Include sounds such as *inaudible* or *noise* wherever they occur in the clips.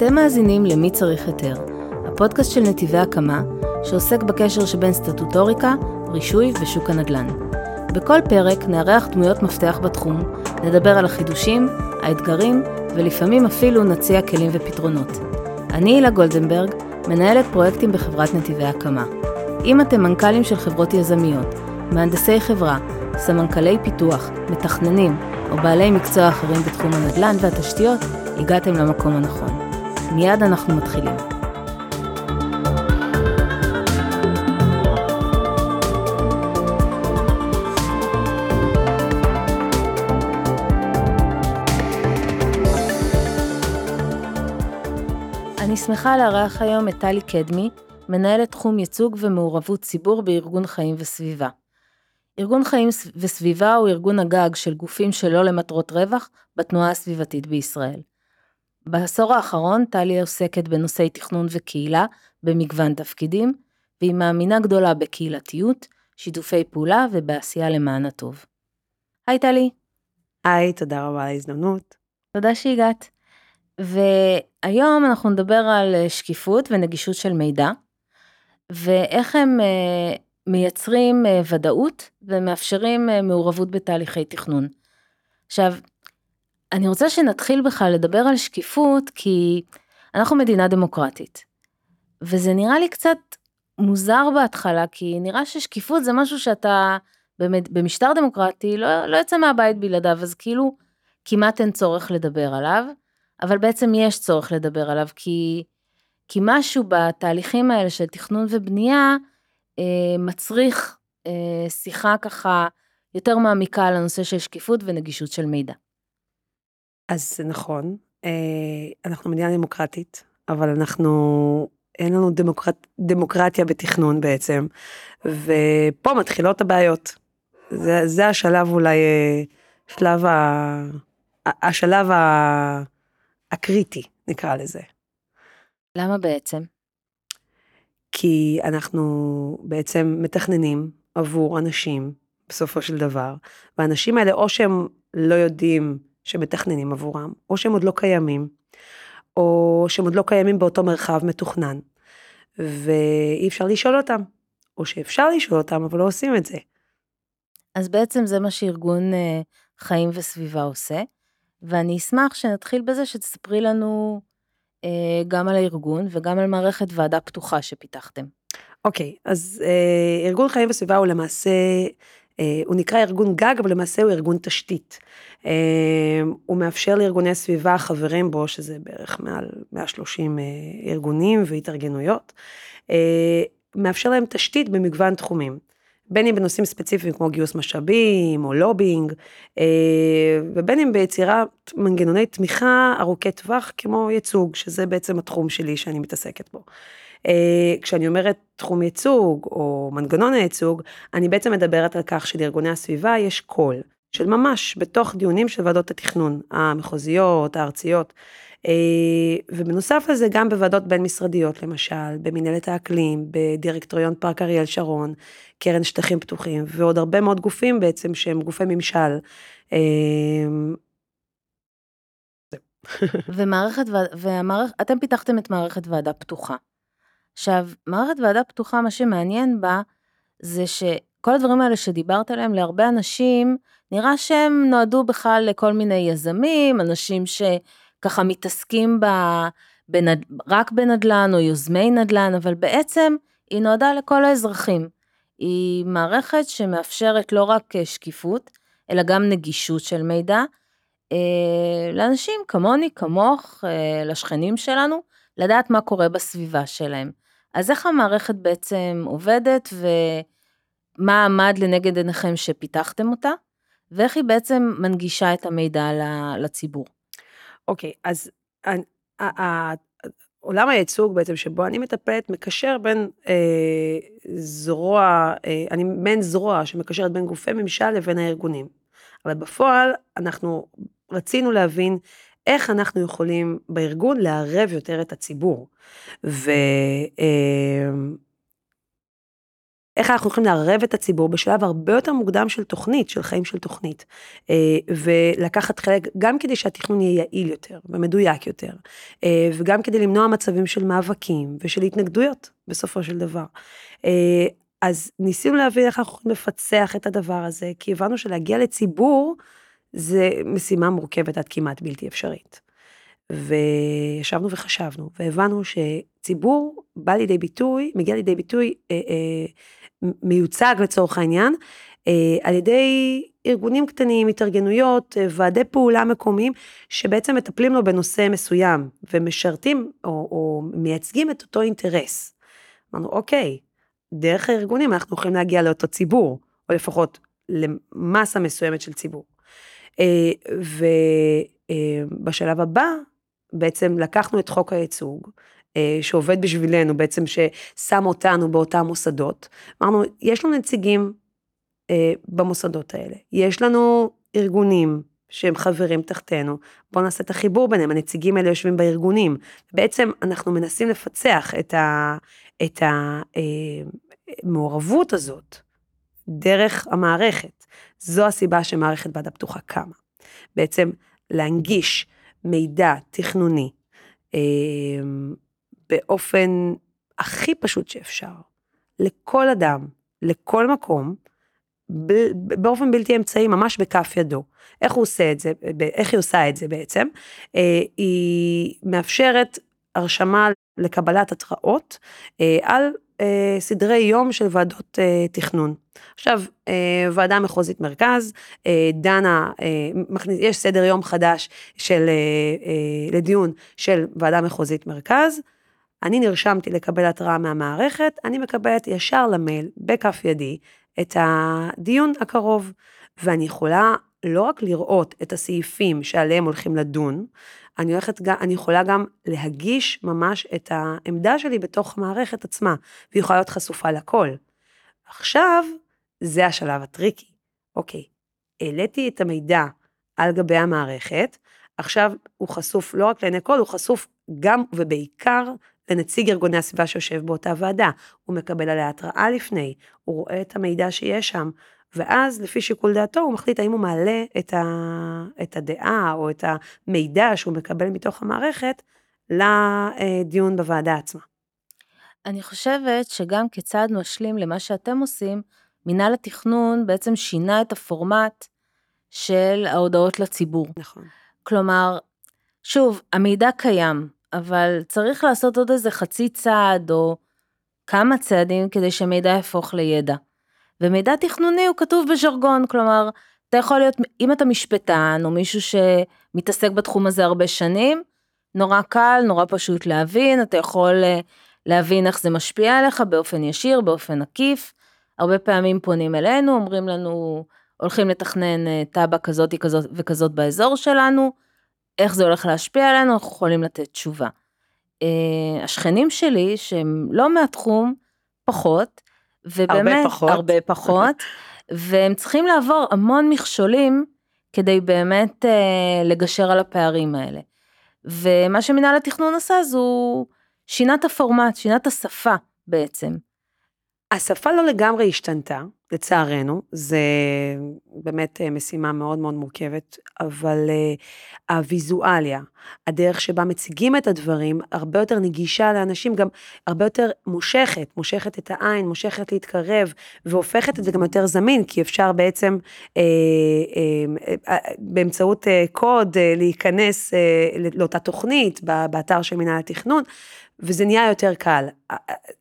אתם מאזינים ל"מי צריך היתר", הפודקאסט של נתיבי הקמה, שעוסק בקשר שבין סטטוטוריקה, רישוי ושוק הנדל"ן. בכל פרק נארח דמויות מפתח בתחום, נדבר על החידושים, האתגרים, ולפעמים אפילו נציע כלים ופתרונות. אני הילה גולדנברג, מנהלת פרויקטים בחברת נתיבי הקמה. אם אתם מנכ"לים של חברות יזמיות, מהנדסי חברה, סמנכ"לי פיתוח, מתכננים או בעלי מקצוע אחרים בתחום הנדל"ן והתשתיות, הגעתם למקום הנכון. מיד אנחנו מתחילים. אני שמחה לארח היום את טלי קדמי, מנהלת תחום ייצוג ומעורבות ציבור בארגון חיים וסביבה. ארגון חיים וסביבה הוא ארגון הגג של גופים שלא למטרות רווח בתנועה הסביבתית בישראל. בעשור האחרון טלי עוסקת בנושאי תכנון וקהילה במגוון תפקידים, והיא מאמינה גדולה בקהילתיות, שיתופי פעולה ובעשייה למען הטוב. היי טלי. היי, תודה רבה על ההזדמנות. תודה שהגעת. והיום אנחנו נדבר על שקיפות ונגישות של מידע, ואיך הם אה, מייצרים אה, ודאות ומאפשרים אה, מעורבות בתהליכי תכנון. עכשיו, אני רוצה שנתחיל בכלל לדבר על שקיפות, כי אנחנו מדינה דמוקרטית. וזה נראה לי קצת מוזר בהתחלה, כי נראה ששקיפות זה משהו שאתה במשטר דמוקרטי לא, לא יוצא מהבית בלעדיו, אז כאילו כמעט אין צורך לדבר עליו, אבל בעצם יש צורך לדבר עליו, כי, כי משהו בתהליכים האלה של תכנון ובנייה אה, מצריך אה, שיחה ככה יותר מעמיקה על הנושא של שקיפות ונגישות של מידע. אז זה נכון, אה, אנחנו מדינה דמוקרטית, אבל אנחנו, אין לנו דמוקרט, דמוקרטיה בתכנון בעצם, ופה מתחילות הבעיות. זה, זה השלב אולי, אה, שלב ה... השלב ה... הקריטי, נקרא לזה. למה בעצם? כי אנחנו בעצם מתכננים עבור אנשים, בסופו של דבר, והאנשים האלה או שהם לא יודעים שמתכננים עבורם, או שהם עוד לא קיימים, או שהם עוד לא קיימים באותו מרחב מתוכנן, ואי אפשר לשאול אותם, או שאפשר לשאול אותם, אבל לא עושים את זה. אז בעצם זה מה שארגון אה, חיים וסביבה עושה, ואני אשמח שנתחיל בזה שתספרי לנו אה, גם על הארגון וגם על מערכת ועדה פתוחה שפיתחתם. אוקיי, okay, אז אה, ארגון חיים וסביבה הוא למעשה הוא נקרא ארגון גג, אבל למעשה הוא ארגון תשתית. אה, הוא מאפשר לארגוני סביבה חברים בו, שזה בערך מעל 130 אה, ארגונים והתארגנויות, מאפשר להם תשתית במגוון תחומים. בין אם בנושאים ספציפיים כמו גיוס משאבים או לובינג, ובין אם ביצירת מנגנוני תמיכה ארוכי טווח כמו ייצוג, שזה בעצם התחום שלי שאני מתעסקת בו. אה, כשאני אומרת תחום ייצוג או מנגנון הייצוג, אני בעצם מדברת על כך שלארגוני הסביבה יש קול, של ממש בתוך דיונים של ועדות התכנון, המחוזיות, הארציות. אה, ובנוסף לזה גם בוועדות בין משרדיות למשל, במנהלת האקלים, בדירקטוריון פארק אריאל שרון, קרן שטחים פתוחים, ועוד הרבה מאוד גופים בעצם שהם גופי ממשל. אה, *laughs* ומערכת, והמערכת, אתם פיתחתם את מערכת ועדה פתוחה. עכשיו, מערכת ועדה פתוחה, מה שמעניין בה, זה שכל הדברים האלה שדיברת עליהם, להרבה אנשים, נראה שהם נועדו בכלל לכל מיני יזמים, אנשים שככה מתעסקים ב, בנד, רק בנדל"ן או יוזמי נדל"ן, אבל בעצם היא נועדה לכל האזרחים. היא מערכת שמאפשרת לא רק שקיפות, אלא גם נגישות של מידע, אה, לאנשים כמוני, כמוך, אה, לשכנים שלנו, לדעת מה קורה בסביבה שלהם. אז איך המערכת בעצם עובדת ומה עמד לנגד עיניכם שפיתחתם אותה, ואיך היא בעצם מנגישה את המידע לציבור? אוקיי, okay, אז עולם הייצוג בעצם שבו אני מטפלת מקשר בין אה, זרוע, אה, אני מעין זרוע שמקשרת בין גופי ממשל לבין הארגונים. אבל בפועל אנחנו רצינו להבין איך אנחנו יכולים בארגון לערב יותר את הציבור. ואיך איך אנחנו יכולים לערב את הציבור בשלב הרבה יותר מוקדם של תוכנית, של חיים של תוכנית, אה, ולקחת חלק, גם כדי שהתכנון יהיה יעיל יותר ומדויק יותר, אה, וגם כדי למנוע מצבים של מאבקים ושל התנגדויות בסופו של דבר. אז ניסינו להבין איך אנחנו יכולים לפצח את הדבר הזה, כי הבנו שלהגיע לציבור זה משימה מורכבת עד כמעט בלתי אפשרית. וישבנו וחשבנו, והבנו שציבור בא לידי ביטוי, מגיע לידי ביטוי אה, אה, מיוצג לצורך העניין, אה, על ידי ארגונים קטנים, התארגנויות, אה, ועדי פעולה מקומיים, שבעצם מטפלים לו בנושא מסוים, ומשרתים או, או מייצגים את אותו אינטרס. אמרנו, אוקיי, דרך הארגונים אנחנו יכולים להגיע לאותו ציבור, או לפחות למסה מסוימת של ציבור. אה, ובשלב הבא, בעצם לקחנו את חוק הייצוג, אה, שעובד בשבילנו, בעצם ששם אותנו באותם מוסדות. אמרנו, יש לנו נציגים אה, במוסדות האלה, יש לנו ארגונים שהם חברים תחתינו, בואו נעשה את החיבור ביניהם, הנציגים האלה יושבים בארגונים. בעצם אנחנו מנסים לפצח את, ה, את המעורבות הזאת דרך המערכת. זו הסיבה שמערכת ועדה פתוחה קמה. בעצם להנגיש מידע תכנוני אה, באופן הכי פשוט שאפשר, לכל אדם, לכל מקום, באופן בלתי אמצעי, ממש בכף ידו. איך הוא עושה את זה, איך היא עושה את זה בעצם? אה, היא מאפשרת הרשמה לקבלת התראות אה, על אה, סדרי יום של ועדות אה, תכנון. עכשיו, אה, ועדה מחוזית מרכז, אה, דנה, אה, מכניס, יש סדר יום חדש של, אה, אה, לדיון של ועדה מחוזית מרכז. אני נרשמתי לקבל התראה מהמערכת, אני מקבלת ישר למייל, בכף ידי, את הדיון הקרוב, ואני יכולה לא רק לראות את הסעיפים שעליהם הולכים לדון, אני, הולכת, אני יכולה גם להגיש ממש את העמדה שלי בתוך המערכת עצמה, והיא יכולה להיות חשופה לכל. עכשיו, זה השלב הטריקי. אוקיי, העליתי את המידע על גבי המערכת, עכשיו הוא חשוף לא רק לעיני כל, הוא חשוף גם ובעיקר לנציג ארגוני הסביבה שיושב באותה ועדה. הוא מקבל עליה התראה לפני, הוא רואה את המידע שיש שם, ואז לפי שיקול דעתו הוא מחליט האם הוא מעלה את, ה, את הדעה או את המידע שהוא מקבל מתוך המערכת לדיון בוועדה עצמה. אני חושבת שגם כצעד משלים למה שאתם עושים, מינהל התכנון בעצם שינה את הפורמט של ההודעות לציבור. נכון. כלומר, שוב, המידע קיים, אבל צריך לעשות עוד איזה חצי צעד או כמה צעדים כדי שמידע יהפוך לידע. ומידע תכנוני הוא כתוב בז'רגון, כלומר, אתה יכול להיות, אם אתה משפטן או מישהו שמתעסק בתחום הזה הרבה שנים, נורא קל, נורא פשוט להבין, אתה יכול אה, להבין איך זה משפיע עליך באופן ישיר, באופן עקיף. הרבה פעמים פונים אלינו, אומרים לנו, הולכים לתכנן אה, תב"ע כזאת כזאת וכזאת באזור שלנו, איך זה הולך להשפיע עלינו, אנחנו יכולים לתת תשובה. אה, השכנים שלי, שהם לא מהתחום, פחות, ובאמת, הרבה פחות, הרבה פחות והם צריכים לעבור המון מכשולים כדי באמת אה, לגשר על הפערים האלה. ומה שמנהל התכנון עשה הוא שינה את הפורמט, שינה את השפה בעצם. השפה לא לגמרי השתנתה, לצערנו, זה באמת אה, משימה מאוד מאוד מורכבת, אבל uh, הוויזואליה, הדרך שבה מציגים את הדברים, הרבה יותר נגישה לאנשים, גם הרבה יותר מושכת, מושכת את העין, מושכת להתקרב, והופכת את זה גם יותר זמין, כי אפשר בעצם אה, אה, אה, באמצעות אה, קוד אה, להיכנס אה, לאותה תוכנית באתר של מנהל התכנון, וזה נהיה יותר קל.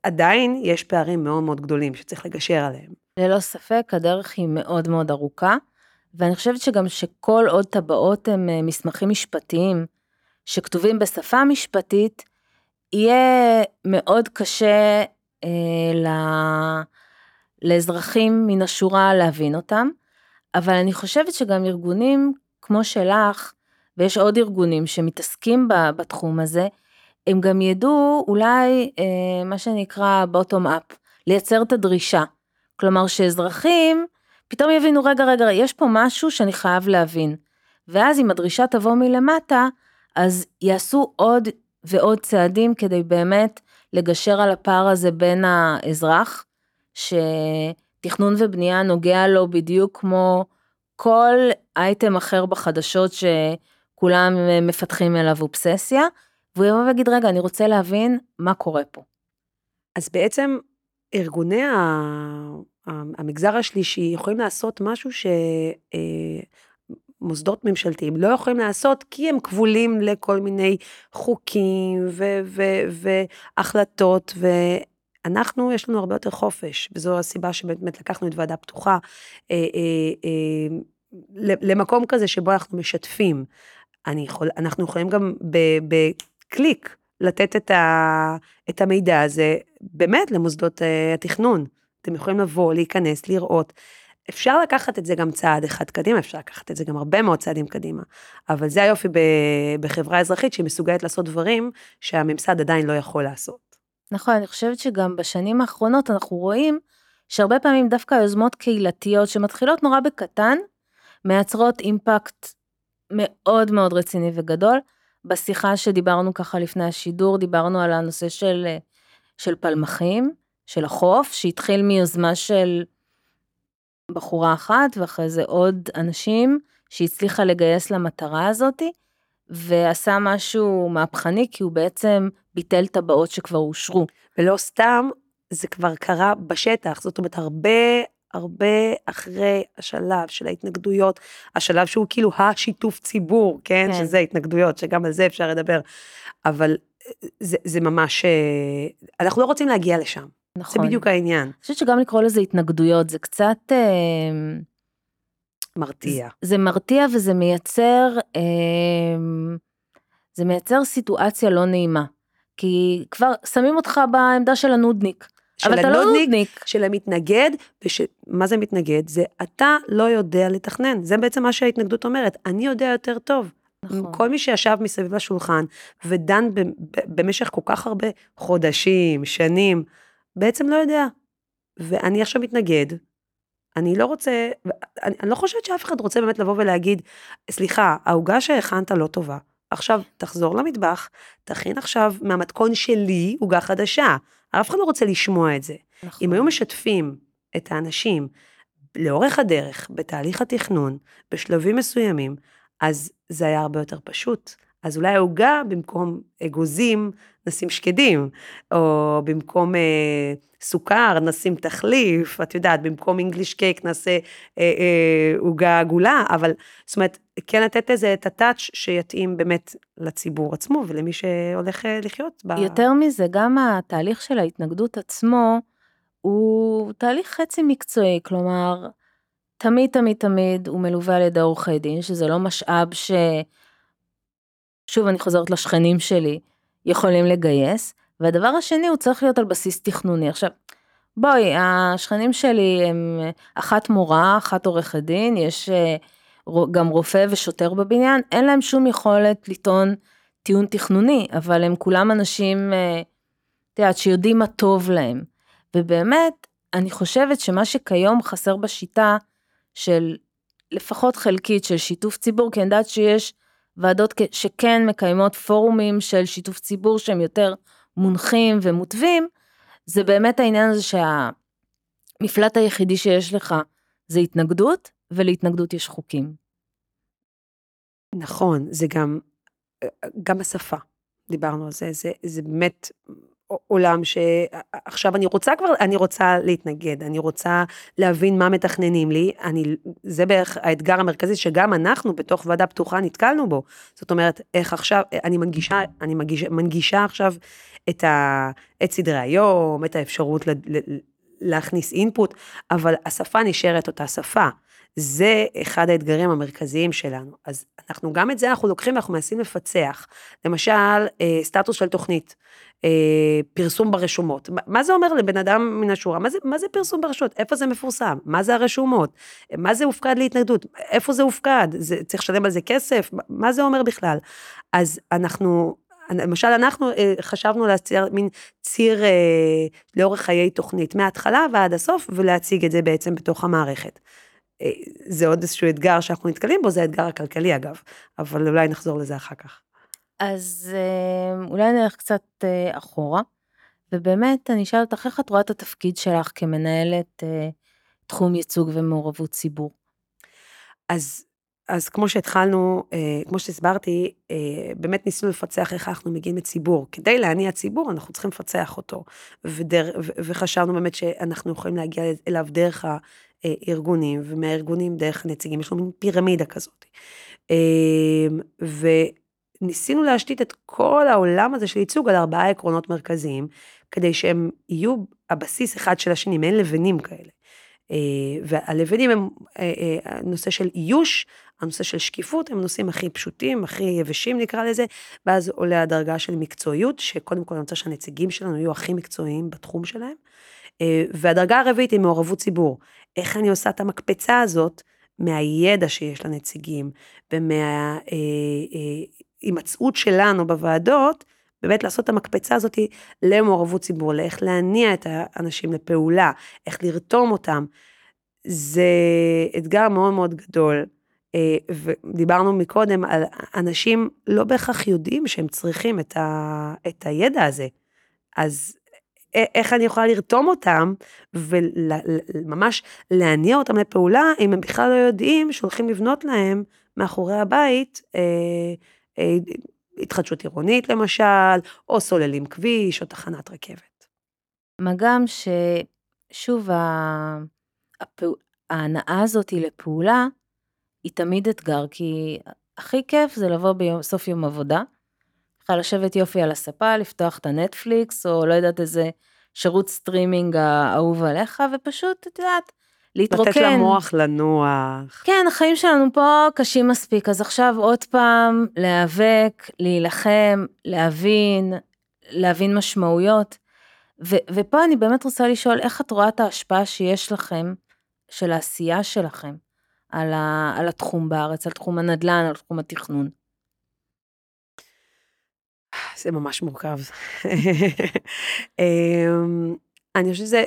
עדיין יש פערים מאוד מאוד גדולים שצריך לגשר עליהם. ללא ספק, הדרך היא מאוד מאוד ארוכה, ואני חושבת שגם שכל עוד טבעות הם אה, מסמכים משפטיים שכתובים בשפה משפטית, יהיה מאוד קשה אה, ל... לאזרחים מן השורה להבין אותם, אבל אני חושבת שגם ארגונים כמו שלך, ויש עוד ארגונים שמתעסקים בתחום הזה, הם גם ידעו אולי אה, מה שנקרא bottom up, לייצר את הדרישה. כלומר שאזרחים פתאום יבינו, רגע, רגע, יש פה משהו שאני חייב להבין. ואז אם הדרישה תבוא מלמטה, אז יעשו עוד ועוד צעדים כדי באמת לגשר על הפער הזה בין האזרח, שתכנון ובנייה נוגע לו בדיוק כמו כל אייטם אחר בחדשות שכולם מפתחים אליו אובססיה, והוא יבוא ויגיד, רגע, אני רוצה להבין מה קורה פה. אז בעצם ארגוני המגזר השלישי יכולים לעשות משהו שמוסדות אה, ממשלתיים לא יכולים לעשות, כי הם כבולים לכל מיני חוקים והחלטות, ואנחנו, יש לנו הרבה יותר חופש, וזו הסיבה שבאמת לקחנו את ועדה פתוחה אה, אה, למקום כזה שבו אנחנו משתפים. יכול, אנחנו יכולים גם בקליק לתת את, ה, את המידע הזה באמת למוסדות התכנון. אתם יכולים לבוא, להיכנס, לראות. אפשר לקחת את זה גם צעד אחד קדימה, אפשר לקחת את זה גם הרבה מאוד צעדים קדימה. אבל זה היופי בחברה אזרחית, שהיא מסוגלת לעשות דברים שהממסד עדיין לא יכול לעשות. נכון, אני חושבת שגם בשנים האחרונות אנחנו רואים שהרבה פעמים דווקא יוזמות קהילתיות שמתחילות נורא בקטן, מייצרות אימפקט מאוד מאוד רציני וגדול. בשיחה שדיברנו ככה לפני השידור, דיברנו על הנושא של, של פלמחים, של החוף, שהתחיל מיוזמה של בחורה אחת, ואחרי זה עוד אנשים שהצליחה לגייס למטרה הזאתי, ועשה משהו מהפכני, כי הוא בעצם ביטל טבעות שכבר אושרו. ולא סתם, זה כבר קרה בשטח, זאת אומרת, הרבה הרבה אחרי השלב של ההתנגדויות, השלב שהוא כאילו השיתוף ציבור, כן? כן. שזה התנגדויות, שגם על זה אפשר לדבר. אבל זה, זה ממש, אה, אנחנו לא רוצים להגיע לשם. נכון. זה בדיוק העניין. אני חושבת שגם לקרוא לזה התנגדויות, זה קצת... אה, מרתיע. זה, זה מרתיע וזה מייצר, אה, זה מייצר סיטואציה לא נעימה. כי כבר שמים אותך בעמדה של הנודניק. של אבל אתה לא נודניק. של המתנגד, ומה זה מתנגד? זה אתה לא יודע לתכנן. זה בעצם מה שההתנגדות אומרת, אני יודע יותר טוב. נכון. כל מי שישב מסביב לשולחן ודן במשך כל כך הרבה חודשים, שנים, בעצם לא יודע. ואני עכשיו מתנגד, אני לא רוצה, אני, אני לא חושבת שאף אחד רוצה באמת לבוא ולהגיד, סליחה, העוגה שהכנת לא טובה, עכשיו תחזור למטבח, תכין עכשיו מהמתכון שלי עוגה חדשה. אף אחד לא רוצה לשמוע את זה. נכון. אם היו משתפים את האנשים לאורך הדרך, בתהליך התכנון, בשלבים מסוימים, אז זה היה הרבה יותר פשוט. אז אולי העוגה, במקום אגוזים, נשים שקדים, או במקום אה, סוכר, נשים תחליף, את יודעת, במקום אינגליש קייק נעשה עוגה אה, אה, עגולה, אבל זאת אומרת, כן לתת לזה את הטאץ' שיתאים באמת לציבור עצמו ולמי שהולך אה, לחיות. ב... יותר מזה, גם התהליך של ההתנגדות עצמו, הוא תהליך חצי מקצועי, כלומר, תמיד תמיד תמיד הוא מלווה על ידי עורכי דין, שזה לא משאב ש... שוב, אני חוזרת לשכנים שלי, יכולים לגייס, והדבר השני, הוא צריך להיות על בסיס תכנוני. עכשיו, בואי, השכנים שלי הם אחת מורה, אחת עורכת דין, יש אה, גם רופא ושוטר בבניין, אין להם שום יכולת לטעון טיעון תכנוני, אבל הם כולם אנשים, אה, את יודעת, שיודעים מה טוב להם. ובאמת, אני חושבת שמה שכיום חסר בשיטה של לפחות חלקית של שיתוף ציבור, כי אני יודעת שיש ועדות שכן מקיימות פורומים של שיתוף ציבור שהם יותר מונחים ומותווים, זה באמת העניין הזה שהמפלט היחידי שיש לך זה התנגדות, ולהתנגדות יש חוקים. נכון, זה גם, גם השפה, דיברנו על זה, זה, זה באמת עולם שעכשיו אני רוצה כבר, אני רוצה להתנגד, אני רוצה להבין מה מתכננים לי, אני, זה בערך האתגר המרכזי שגם אנחנו בתוך ועדה פתוחה נתקלנו בו. זאת אומרת, איך עכשיו, אני מנגישה, אני מנגישה, מנגישה עכשיו את, ה, את סדרי היום, את האפשרות ל, ל, להכניס אינפוט, אבל השפה נשארת אותה שפה. זה אחד האתגרים המרכזיים שלנו. אז אנחנו גם את זה אנחנו לוקחים ואנחנו מנסים לפצח. למשל, אה, סטטוס של תוכנית, פרסום ברשומות. מה זה אומר לבן אדם מן השורה? מה זה, מה זה פרסום ברשומות? איפה זה מפורסם? מה זה הרשומות? מה זה הופקד להתנגדות? איפה זה הופקד? זה, צריך לשלם על זה כסף? מה זה אומר בכלל? אז אנחנו, למשל אנחנו אה, חשבנו להציע מין ציר אה, לאורך חיי תוכנית, מההתחלה ועד הסוף, ולהציג את זה בעצם בתוך המערכת. אה, זה עוד איזשהו אתגר שאנחנו נתקלים בו, זה האתגר הכלכלי אגב, אבל אולי נחזור לזה אחר כך. אז אה, אולי נלך קצת אה, אחורה, ובאמת, אני אשאל אותך, איך את רואה את התפקיד שלך כמנהלת אה, תחום ייצוג ומעורבות ציבור? אז, אז כמו שהתחלנו, אה, כמו שהסברתי, באמת ניסינו לפצח איך אנחנו מגיעים לציבור. כדי להניע ציבור, אנחנו צריכים לפצח אותו. ודר, ו, וחשבנו באמת שאנחנו יכולים להגיע אליו דרך הארגונים, ומהארגונים דרך הנציגים, יש לנו מין פירמידה כזאת. אה, וניסינו להשתית את כל העולם הזה של ייצוג על ארבעה עקרונות מרכזיים, כדי שהם יהיו הבסיס אחד של השני, מעין לבנים כאלה. אה, והלבנים הם אה, אה, הנושא של איוש, הנושא של שקיפות, הם נושאים הכי פשוטים, הכי יבשים נקרא לזה, ואז עולה הדרגה של מקצועיות, שקודם כל אני רוצה שהנציגים שלנו יהיו הכי מקצועיים בתחום שלהם. והדרגה הרביעית היא מעורבות ציבור. איך אני עושה את המקפצה הזאת מהידע שיש לנציגים ומההימצאות שלנו בוועדות, באמת לעשות את המקפצה הזאת למעורבות ציבור, לאיך להניע את האנשים לפעולה, איך לרתום אותם. זה אתגר מאוד מאוד גדול. אה, ודיברנו מקודם על אנשים לא בהכרח יודעים שהם צריכים את, ה, את הידע הזה. אז איך אני יכולה לרתום אותם וממש להניע אותם לפעולה אם הם בכלל לא יודעים שהולכים לבנות להם מאחורי הבית אה, התחדשות עירונית למשל, או סוללים כביש, או תחנת רכבת. מה גם ששוב, ההנאה הזאת לפעולה, היא תמיד אתגר, כי הכי כיף זה לבוא בסוף יום עבודה, ככה לשבת יופי על הספה, לפתוח את הנטפליקס, או לא יודעת איזה שירות סטרימינג האהוב עליך, ופשוט, את יודעת, להתרוקן. לתת למוח לנוח. כן, החיים שלנו פה קשים מספיק, אז עכשיו עוד פעם להיאבק, להילחם, להבין, להבין משמעויות. ו- ופה אני באמת רוצה לשאול, איך את רואה את ההשפעה שיש לכם, של העשייה שלכם, על, ה- על התחום בארץ, על תחום הנדל"ן, על תחום התכנון? זה ממש מורכב. *laughs* אמ, אני חושבת שזה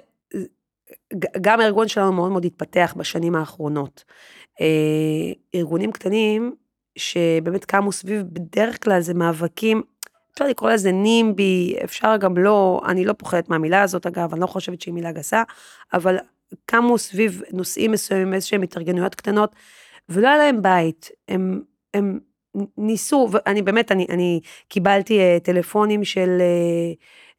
גם הארגון שלנו מאוד מאוד התפתח בשנים האחרונות. אה, ארגונים קטנים שבאמת קמו סביב, בדרך כלל זה מאבקים, אפשר לקרוא לזה נימבי, אפשר גם לא, אני לא פוחדת מהמילה הזאת אגב, אני לא חושבת שהיא מילה גסה, אבל קמו סביב נושאים מסוימים, איזשהם התארגנויות קטנות, ולא היה להם בית, הם, הם ניסו, ואני באמת, אני, אני קיבלתי uh, טלפונים של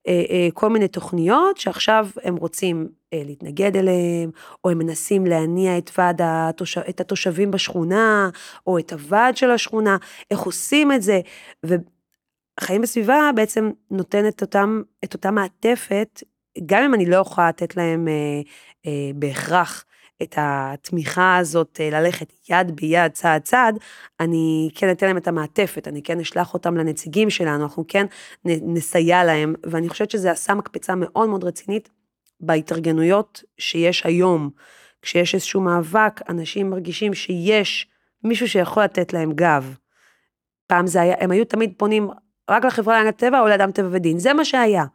uh, כל מיני תוכניות שעכשיו הם רוצים אה, להתנגד אליהם, או הם מנסים להניע את ועד התושב, את התושבים בשכונה, או את הוועד של השכונה, איך עושים את זה. וחיים בסביבה בעצם נותן את, אותם, את אותה מעטפת, גם אם אני לא יכולה לתת להם אה, אה, בהכרח את התמיכה הזאת, אה, ללכת יד ביד, צעד צעד, אני כן אתן להם את המעטפת, אני כן אשלח אותם לנציגים שלנו, אנחנו כן נסייע להם, ואני חושבת שזה עשה מקפצה מאוד מאוד רצינית בהתארגנויות שיש היום, כשיש איזשהו מאבק, אנשים מרגישים שיש מישהו שיכול לתת להם גב. פעם זה היה, הם היו תמיד פונים רק לחברה להגנת טבע או לאדם טבע ודין, זה מה שהיה.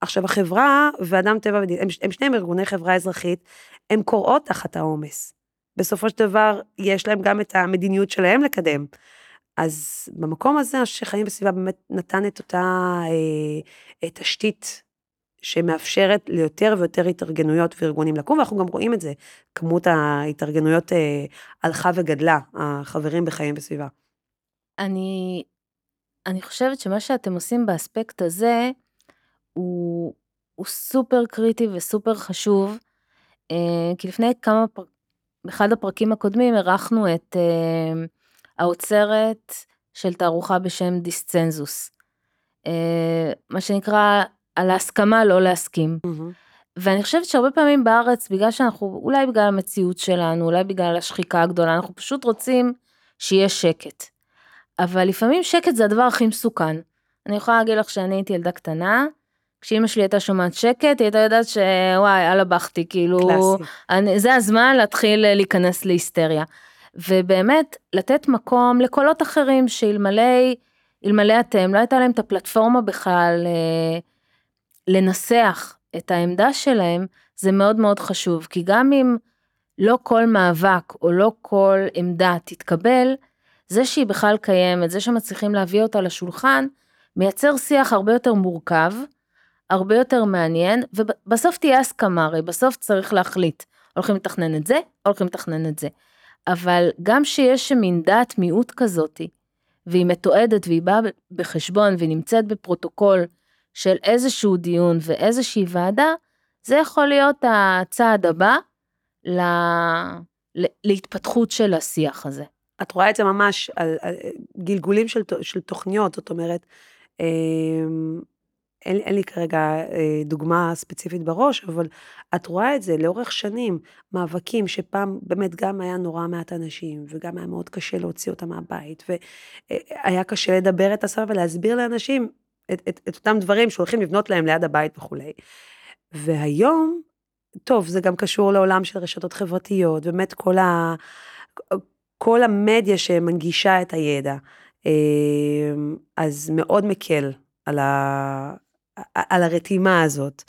עכשיו החברה ואדם טבע ודין, הם, הם שניהם ארגוני חברה אזרחית, הם קוראות תחת העומס. בסופו של דבר, יש להם גם את המדיניות שלהם לקדם. אז במקום הזה, שחיים בסביבה באמת נתן את אותה אה, תשתית שמאפשרת ליותר ויותר התארגנויות וארגונים לקום, ואנחנו גם רואים את זה, כמות ההתארגנויות אה, הלכה וגדלה, החברים בחיים בסביבה. אני, אני חושבת שמה שאתם עושים באספקט הזה, הוא, הוא סופר קריטי וסופר חשוב, אה, כי לפני כמה, באחד הפרקים הקודמים אירחנו את אה, האוצרת של תערוכה בשם דיסצנזוס. אה, מה שנקרא על ההסכמה לא להסכים. ואני חושבת שהרבה פעמים בארץ, בגלל שאנחנו, אולי בגלל המציאות שלנו, אולי בגלל השחיקה הגדולה, אנחנו פשוט רוצים שיהיה שקט. אבל לפעמים שקט זה הדבר הכי מסוכן. אני יכולה להגיד לך שאני הייתי ילדה קטנה, כשאימא שלי הייתה שומעת שקט, היא הייתה יודעת שוואי, אללה בכתי, כאילו, אני, זה הזמן להתחיל להיכנס להיסטריה. ובאמת, לתת מקום לקולות אחרים שאלמלא, אלמלא אתם, לא הייתה להם את הפלטפורמה בכלל אה, לנסח את העמדה שלהם, זה מאוד מאוד חשוב, כי גם אם לא כל מאבק או לא כל עמדה תתקבל, זה שהיא בכלל קיימת, זה שמצליחים להביא אותה לשולחן, מייצר שיח הרבה יותר מורכב, הרבה יותר מעניין, ובסוף תהיה הסכמה, הרי בסוף צריך להחליט, הולכים לתכנן את זה, הולכים לתכנן את זה. אבל גם שיש מין דעת מיעוט כזאתי, והיא מתועדת והיא באה בחשבון והיא נמצאת בפרוטוקול של איזשהו דיון ואיזושהי ועדה, זה יכול להיות הצעד הבא לה... להתפתחות של השיח הזה. את רואה את זה ממש על, על גלגולים של, של תוכניות, זאת אומרת, אמ, אין, אין לי כרגע אה, דוגמה ספציפית בראש, אבל את רואה את זה לאורך שנים, מאבקים שפעם באמת גם היה נורא מעט אנשים, וגם היה מאוד קשה להוציא אותם מהבית, והיה קשה לדבר את השפה ולהסביר לאנשים את, את, את אותם דברים שהולכים לבנות להם ליד הבית וכולי. והיום, טוב, זה גם קשור לעולם של רשתות חברתיות, באמת כל, ה, כל המדיה שמנגישה את הידע, אה, אז מאוד מקל על, ה, על הרתימה הזאת.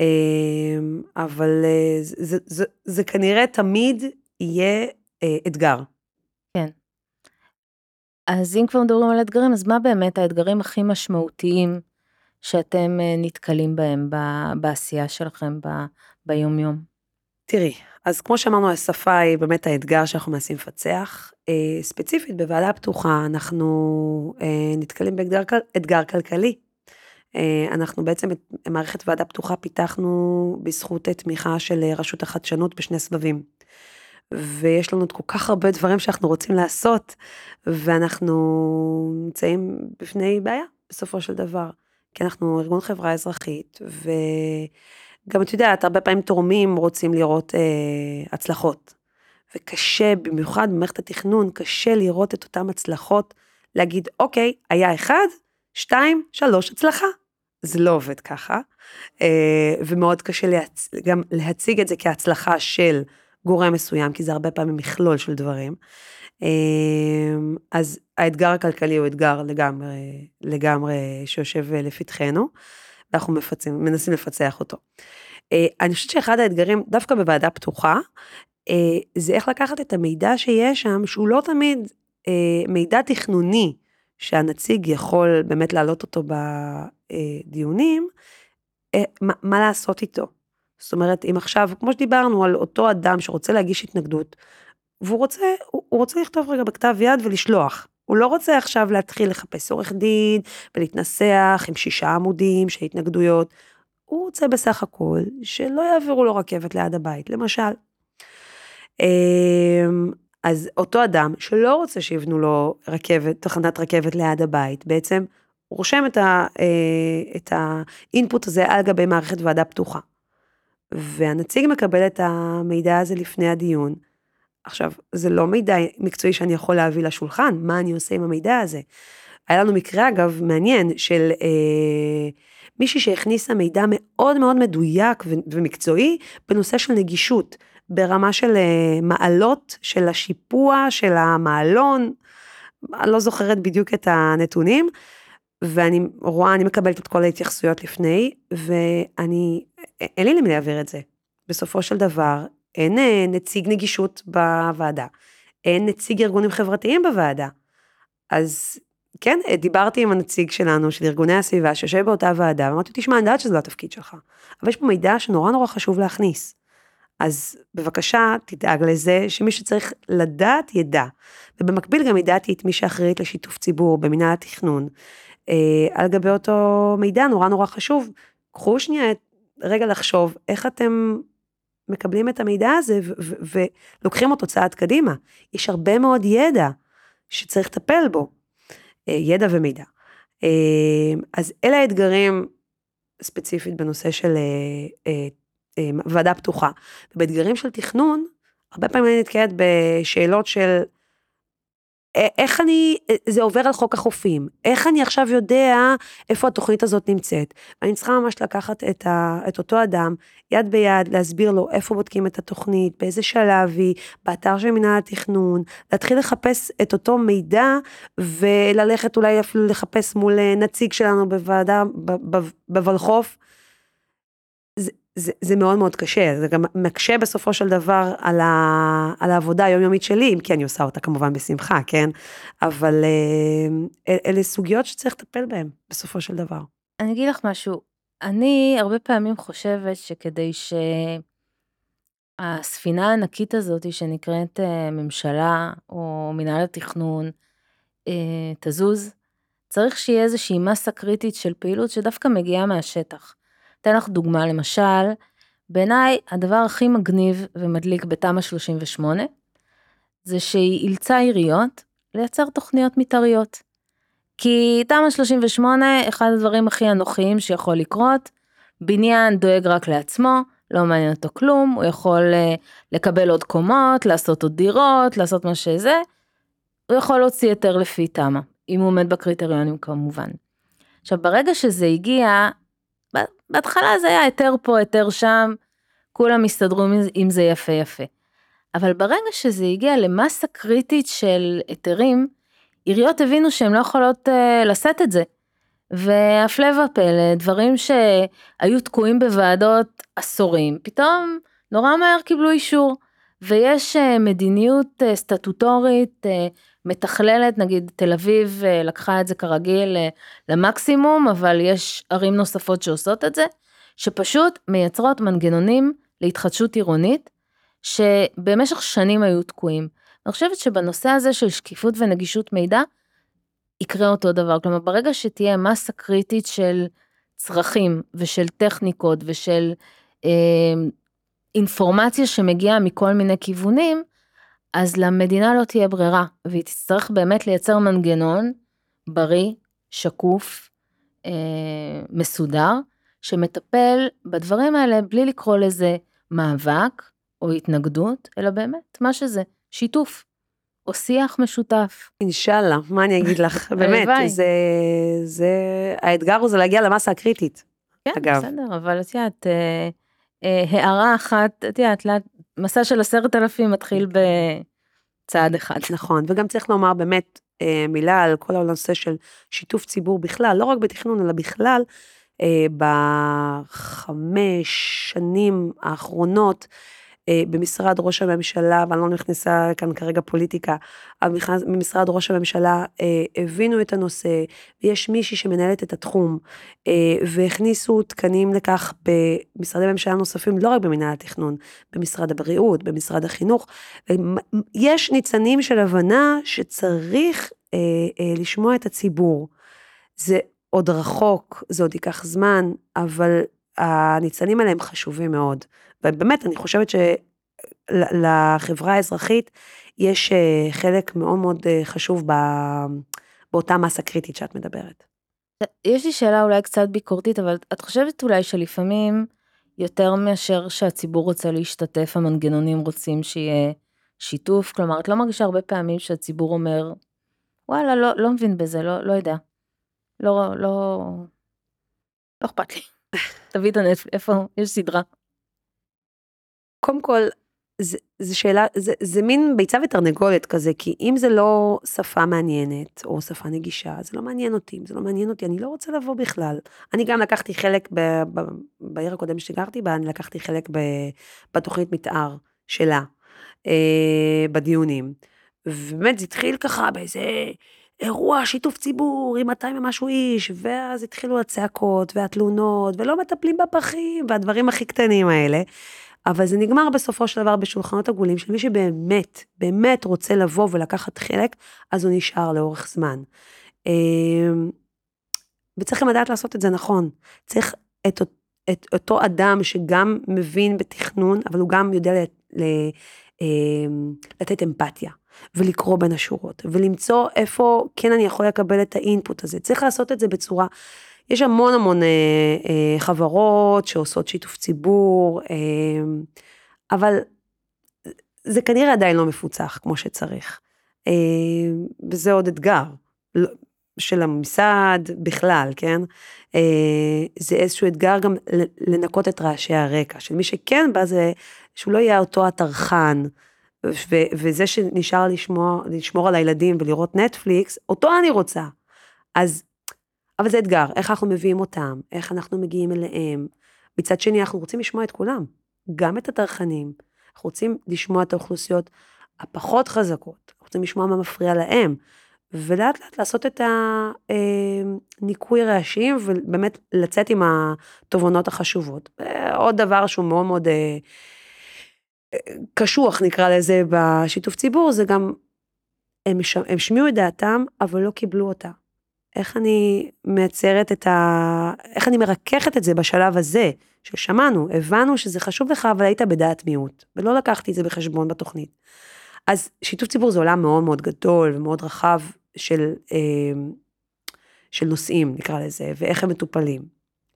אמ, אבל אה, זה, זה, זה, זה כנראה תמיד יהיה אה, אתגר. אז אם כבר מדברים על אתגרים, אז מה באמת האתגרים הכי משמעותיים שאתם אה, נתקלים בהם בעשייה שלכם ב, ביום-יום? תראי, אז כמו שאמרנו, השפה היא באמת האתגר שאנחנו מנסים לפצח. ספציפית, בוועדה פתוחה אנחנו נתקלים באתגר כלכלי. אה, אנחנו בעצם את מערכת ועדה פתוחה פיתחנו בזכות תמיכה של אה, רשות החדשנות בשני סבבים. ויש לנו עוד כל כך הרבה דברים שאנחנו רוצים לעשות, ואנחנו נמצאים בפני בעיה בסופו של דבר. כי אנחנו ארגון חברה אזרחית, וגם את יודעת, הרבה פעמים תורמים רוצים לראות אה, הצלחות. וקשה, במיוחד במערכת התכנון, קשה לראות את אותן הצלחות, להגיד, אוקיי, היה אחד, שתיים, שלוש, הצלחה. זה לא עובד ככה, אה, ומאוד קשה להצ... גם להציג את זה כהצלחה של גורם מסוים, כי זה הרבה פעמים מכלול של דברים. אה, אז האתגר הכלכלי הוא אתגר לגמרי, לגמרי שיושב לפתחנו, ואנחנו מפצים, מנסים לפצח אותו. אה, אני חושבת שאחד האתגרים, דווקא בוועדה פתוחה, זה איך לקחת את המידע שיש שם, שהוא לא תמיד מידע תכנוני, שהנציג יכול באמת להעלות אותו בדיונים, אה, מה לעשות איתו. זאת אומרת, אם עכשיו, כמו שדיברנו על אותו אדם שרוצה להגיש התנגדות, והוא רוצה, הוא, הוא רוצה לכתוב רגע בכתב יד ולשלוח. הוא לא רוצה עכשיו להתחיל לחפש עורך דין ולהתנסח עם שישה עמודים של התנגדויות. הוא רוצה בסך הכל שלא יעבירו לו רכבת ליד הבית, למשל. אמ, אז אותו אדם שלא רוצה שיבנו לו רכבת, תחנת רכבת ליד הבית, בעצם רושם את, ה, אה, האינפוט הזה על גבי מערכת ועדה פתוחה. והנציג מקבל את המידע הזה לפני הדיון. עכשיו, זה לא מידע מקצועי שאני יכול להביא לשולחן, מה אני עושה עם המידע הזה? היה לנו מקרה, אגב, מעניין, של אה, מישהי שהכניסה מידע מאוד מאוד מדויק ומקצועי בנושא של נגישות. ברמה של אה, מעלות, של השיפוע, של המעלון, אני לא זוכרת בדיוק את הנתונים, ואני רואה, אני מקבלת את כל ההתייחסויות לפני, ואני, אין לי למי להעביר את זה. בסופו של דבר, אין אה, נציג נגישות בוועדה, אין נציג ארגונים חברתיים בוועדה. אז כן, דיברתי עם הנציג שלנו, של ארגוני הסביבה, שיושב באותה ועדה, ואמרתי, תשמע, אני יודעת שזה לא התפקיד שלך, אבל יש פה מידע שנורא נורא חשוב להכניס. אז בבקשה, תדאג לזה שמי שצריך לדעת, ידע. ובמקביל גם ידעתי את מי שאחראית לשיתוף ציבור במנהל התכנון. אה, על גבי אותו מידע נורא נורא חשוב. קחו שנייה רגע לחשוב איך אתם מקבלים את המידע הזה ולוקחים אותו צעד קדימה. יש הרבה מאוד ידע שצריך לטפל בו, אה, ידע ומידע. אה, אז אלה האתגרים ספציפית בנושא של אה, ועדה פתוחה. ובאתגרים של תכנון, הרבה פעמים אני נתקעת בשאלות של איך אני, זה עובר על חוק החופים, איך אני עכשיו יודע איפה התוכנית הזאת נמצאת. אני צריכה ממש לקחת את, ה, את אותו אדם, יד ביד, להסביר לו איפה בודקים את התוכנית, באיזה שלב היא, באתר של מנהל התכנון, להתחיל לחפש את אותו מידע, וללכת אולי אפילו לחפש מול נציג שלנו בוועדה, בוולחו"ף. זה, זה מאוד מאוד קשה, זה גם מקשה בסופו של דבר על, ה, על העבודה היומיומית שלי, אם כי אני עושה אותה כמובן בשמחה, כן? אבל אה, אלה סוגיות שצריך לטפל בהן בסופו של דבר. אני אגיד לך משהו, אני הרבה פעמים חושבת שכדי שהספינה הענקית הזאת שנקראת אה, ממשלה או מנהל התכנון אה, תזוז, צריך שיהיה איזושהי מסה קריטית של פעילות שדווקא מגיעה מהשטח. אתן לך דוגמה, למשל, בעיניי הדבר הכי מגניב ומדליק בתמ"א 38, זה שהיא אילצה עיריות לייצר תוכניות מתאריות. כי תמ"א 38, אחד הדברים הכי אנוכיים שיכול לקרות, בניין דואג רק לעצמו, לא מעניין אותו כלום, הוא יכול uh, לקבל עוד קומות, לעשות עוד דירות, לעשות מה שזה, הוא יכול להוציא היתר לפי תמ"א, אם הוא עומד בקריטריונים כמובן. עכשיו ברגע שזה הגיע, בהתחלה זה היה היתר פה, היתר שם, כולם הסתדרו עם זה יפה יפה. אבל ברגע שזה הגיע למסה קריטית של היתרים, עיריות הבינו שהן לא יכולות uh, לשאת את זה. והפלא ופלא, דברים שהיו תקועים בוועדות עשורים, פתאום נורא מהר קיבלו אישור. ויש uh, מדיניות uh, סטטוטורית uh, מתכללת, נגיד תל אביב uh, לקחה את זה כרגיל uh, למקסימום, אבל יש ערים נוספות שעושות את זה, שפשוט מייצרות מנגנונים להתחדשות עירונית, שבמשך שנים היו תקועים. אני חושבת שבנושא הזה של שקיפות ונגישות מידע, יקרה אותו דבר. כלומר, ברגע שתהיה מסה קריטית של צרכים ושל טכניקות ושל אה, אינפורמציה שמגיעה מכל מיני כיוונים, אז למדינה לא תהיה ברירה, והיא תצטרך באמת לייצר מנגנון בריא, שקוף, אה, מסודר, שמטפל בדברים האלה בלי לקרוא לזה מאבק או התנגדות, אלא באמת מה שזה, שיתוף. או שיח משותף. אינשאללה, מה אני אגיד לך, *laughs* באמת, זה, זה, האתגר הוא זה להגיע למסה הקריטית, כן, אגב. בסדר, אבל את יודעת, אה, אה, הערה אחת, את יודעת, מסע של עשרת אלפים מתחיל בצעד אחד. נכון, וגם צריך לומר באמת אה, מילה על כל הנושא של שיתוף ציבור בכלל, לא רק בתכנון, אלא בכלל, אה, בחמש שנים האחרונות, במשרד ראש הממשלה, ואני לא נכנסה כאן כרגע פוליטיקה, אבל במשרד ראש הממשלה אה, הבינו את הנושא, ויש מישהי שמנהלת את התחום, אה, והכניסו תקנים לכך במשרדי ממשלה נוספים, לא רק במנהל התכנון, במשרד הבריאות, במשרד החינוך. יש ניצנים של הבנה שצריך לשמוע את הציבור. זה עוד רחוק, זה עוד ייקח זמן, אבל הניצנים האלה הם חשובים מאוד. ובאמת, אני חושבת שלחברה האזרחית יש אה, חלק מאוד מאוד אה, חשוב באותה מסה קריטית שאת מדברת. יש לי שאלה אולי קצת ביקורתית, אבל את חושבת אולי שלפעמים, יותר מאשר שהציבור רוצה להשתתף, המנגנונים רוצים שיהיה שיתוף? כלומר, את לא מרגישה הרבה פעמים שהציבור אומר, וואלה, לא, לא מבין בזה, לא, לא יודע. לא, לא, לא אכפת לי. *laughs* תביא את הנט, איפה, יש סדרה. קודם כל, זה, זה שאלה, זה, זה מין ביצה ותרנגולת כזה, כי אם זה לא שפה מעניינת, או שפה נגישה, זה לא מעניין אותי, אם זה לא מעניין אותי, אני לא רוצה לבוא בכלל. אני גם לקחתי חלק, ב, ב, בעיר הקודם שגרתי בה, אני לקחתי חלק ב, בתוכנית מתאר שלה, אה, בדיונים. ובאמת זה התחיל ככה באיזה אירוע שיתוף ציבור עם 200 ומשהו איש, ואז התחילו הצעקות והתלונות, ולא מטפלים בפחים, והדברים הכי קטנים האלה. אבל זה נגמר בסופו של דבר בשולחנות עגולים של מי שבאמת, באמת רוצה לבוא ולקחת חלק, אז הוא נשאר לאורך זמן. אמ, וצריך גם לדעת לעשות את זה נכון. צריך את, את אותו אדם שגם מבין בתכנון, אבל הוא גם יודע ל, ל, אמ, לתת אמפתיה. ולקרוא בין השורות, ולמצוא איפה כן אני יכול לקבל את האינפוט הזה. צריך לעשות את זה בצורה יש המון המון אה, אה, חברות שעושות שיתוף ציבור, אה, אבל זה כנראה עדיין לא מפוצח כמו שצריך. אה, וזה עוד אתגר של הממסד בכלל, כן? אה, זה איזשהו אתגר גם לנקות את רעשי הרקע, של מי שכן בא זה, שהוא לא יהיה אותו הטרחן. ו- וזה שנשאר לשמור, לשמור על הילדים ולראות נטפליקס, אותו אני רוצה. אז אבל זה אתגר, איך אנחנו מביאים אותם, איך אנחנו מגיעים אליהם. מצד שני, אנחנו רוצים לשמוע את כולם, גם את הטרחנים. אנחנו רוצים לשמוע את האוכלוסיות הפחות חזקות, אנחנו רוצים לשמוע מה מפריע להם. ולאט לאט לעשות את הניקוי רעשים ובאמת לצאת עם התובנות החשובות. עוד דבר שהוא מאוד מאוד אה, קשוח נקרא לזה בשיתוף ציבור זה גם הם השמיעו את דעתם אבל לא קיבלו אותה. איך אני מייצרת את ה... איך אני מרככת את זה בשלב הזה, ששמענו, הבנו שזה חשוב לך, אבל היית בדעת מיעוט, ולא לקחתי את זה בחשבון בתוכנית. אז שיתוף ציבור זה עולם מאוד מאוד גדול ומאוד רחב של, אה, של נושאים, נקרא לזה, ואיך הם מטופלים.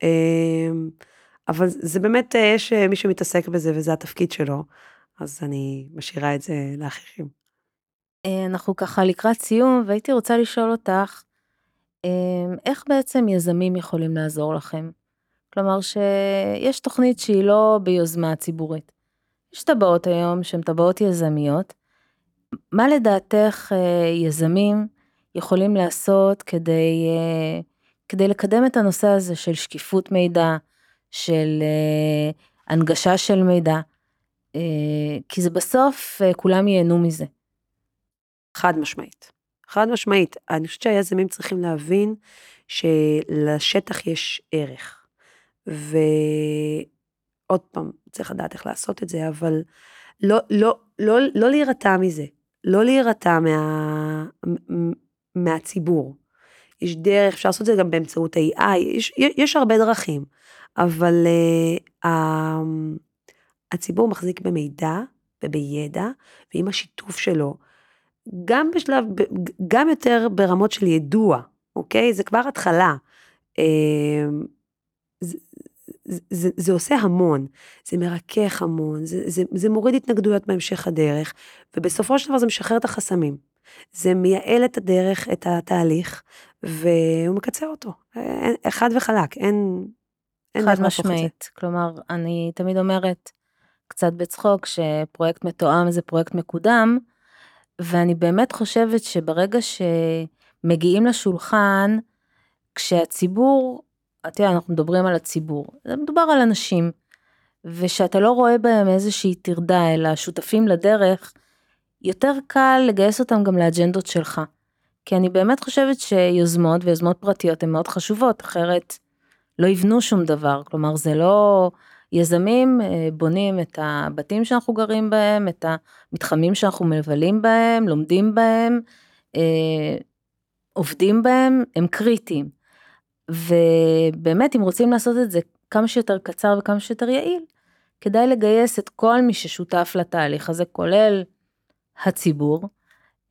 אה, אבל זה באמת, אה, יש מי שמתעסק בזה וזה התפקיד שלו, אז אני משאירה את זה לאחרים. אנחנו ככה לקראת סיום, והייתי רוצה לשאול אותך, איך בעצם יזמים יכולים לעזור לכם? כלומר שיש תוכנית שהיא לא ביוזמה ציבורית. יש טבעות היום שהן טבעות יזמיות. מה לדעתך יזמים יכולים לעשות כדי, אה, כדי לקדם את הנושא הזה של שקיפות מידע, של אה, הנגשה של מידע, אה, כי זה בסוף כולם ייהנו מזה. חד משמעית. חד משמעית. אני חושבת שהיזמים צריכים להבין שלשטח יש ערך. ועוד פעם, צריך לדעת איך לעשות את זה, אבל לא, לא, לא, לא להירתע מזה. לא להירתע מה, מהציבור. יש דרך, אפשר לעשות את זה גם באמצעות ה-AI, יש, יש הרבה דרכים, אבל uh, הציבור מחזיק במידע ובידע, ועם השיתוף שלו, גם בשלב, גם יותר ברמות של ידוע, אוקיי? זה כבר התחלה. זה, זה, זה עושה המון, זה מרכך המון, זה, זה, זה מוריד התנגדויות בהמשך הדרך, ובסופו של דבר זה משחרר את החסמים. זה מייעל את הדרך, את התהליך, והוא מקצר אותו. חד וחלק, אין... אין חד משמעית. כלומר, אני תמיד אומרת, קצת בצחוק, שפרויקט מתואם זה פרויקט מקודם, ואני באמת חושבת שברגע שמגיעים לשולחן, כשהציבור, את יודעת, אנחנו מדברים על הציבור, זה מדובר על אנשים, ושאתה לא רואה בהם איזושהי טרדה, אלא שותפים לדרך, יותר קל לגייס אותם גם לאג'נדות שלך. כי אני באמת חושבת שיוזמות ויוזמות פרטיות הן מאוד חשובות, אחרת לא יבנו שום דבר. כלומר, זה לא... יזמים אה, בונים את הבתים שאנחנו גרים בהם, את המתחמים שאנחנו מבלים בהם, לומדים בהם, אה, עובדים בהם, הם קריטיים. ובאמת, אם רוצים לעשות את זה כמה שיותר קצר וכמה שיותר יעיל, כדאי לגייס את כל מי ששותף לתהליך הזה, כולל הציבור,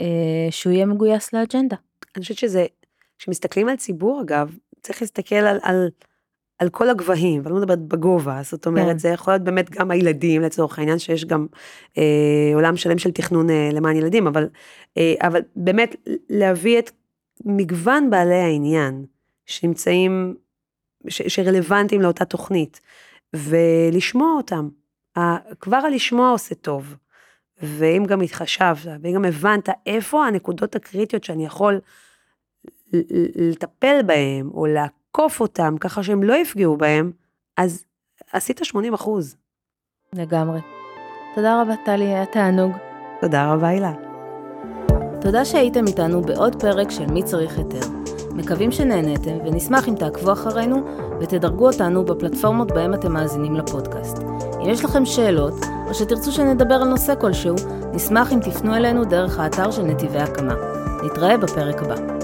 אה, שהוא יהיה מגויס לאג'נדה. אני חושבת שזה, כשמסתכלים על ציבור אגב, צריך להסתכל על, על, על כל הגבהים, ואני לא מדברת בגובה, זאת אומרת, כן. זה יכול להיות באמת גם הילדים לצורך העניין, שיש גם אה, עולם שלם של תכנון אה, למען ילדים, אבל, אה, אבל באמת להביא את מגוון בעלי העניין שנמצאים, ש, שרלוונטיים לאותה תוכנית, ולשמוע אותם. כבר הלשמוע עושה טוב. ואם גם התחשבת, ואם גם הבנת איפה הנקודות הקריטיות שאני יכול לטפל בהם, או לעקוף אותם, ככה שהם לא יפגעו בהם, אז עשית 80 אחוז. לגמרי. תודה רבה, טלי, היה תענוג. תודה רבה, הילה. תודה שהייתם איתנו בעוד פרק של מי צריך היתר. מקווים שנהניתם, ונשמח אם תעקבו אחרינו ותדרגו אותנו בפלטפורמות בהם אתם מאזינים לפודקאסט. אם יש לכם שאלות, או שתרצו שנדבר על נושא כלשהו, נשמח אם תפנו אלינו דרך האתר של נתיבי הקמה. נתראה בפרק הבא.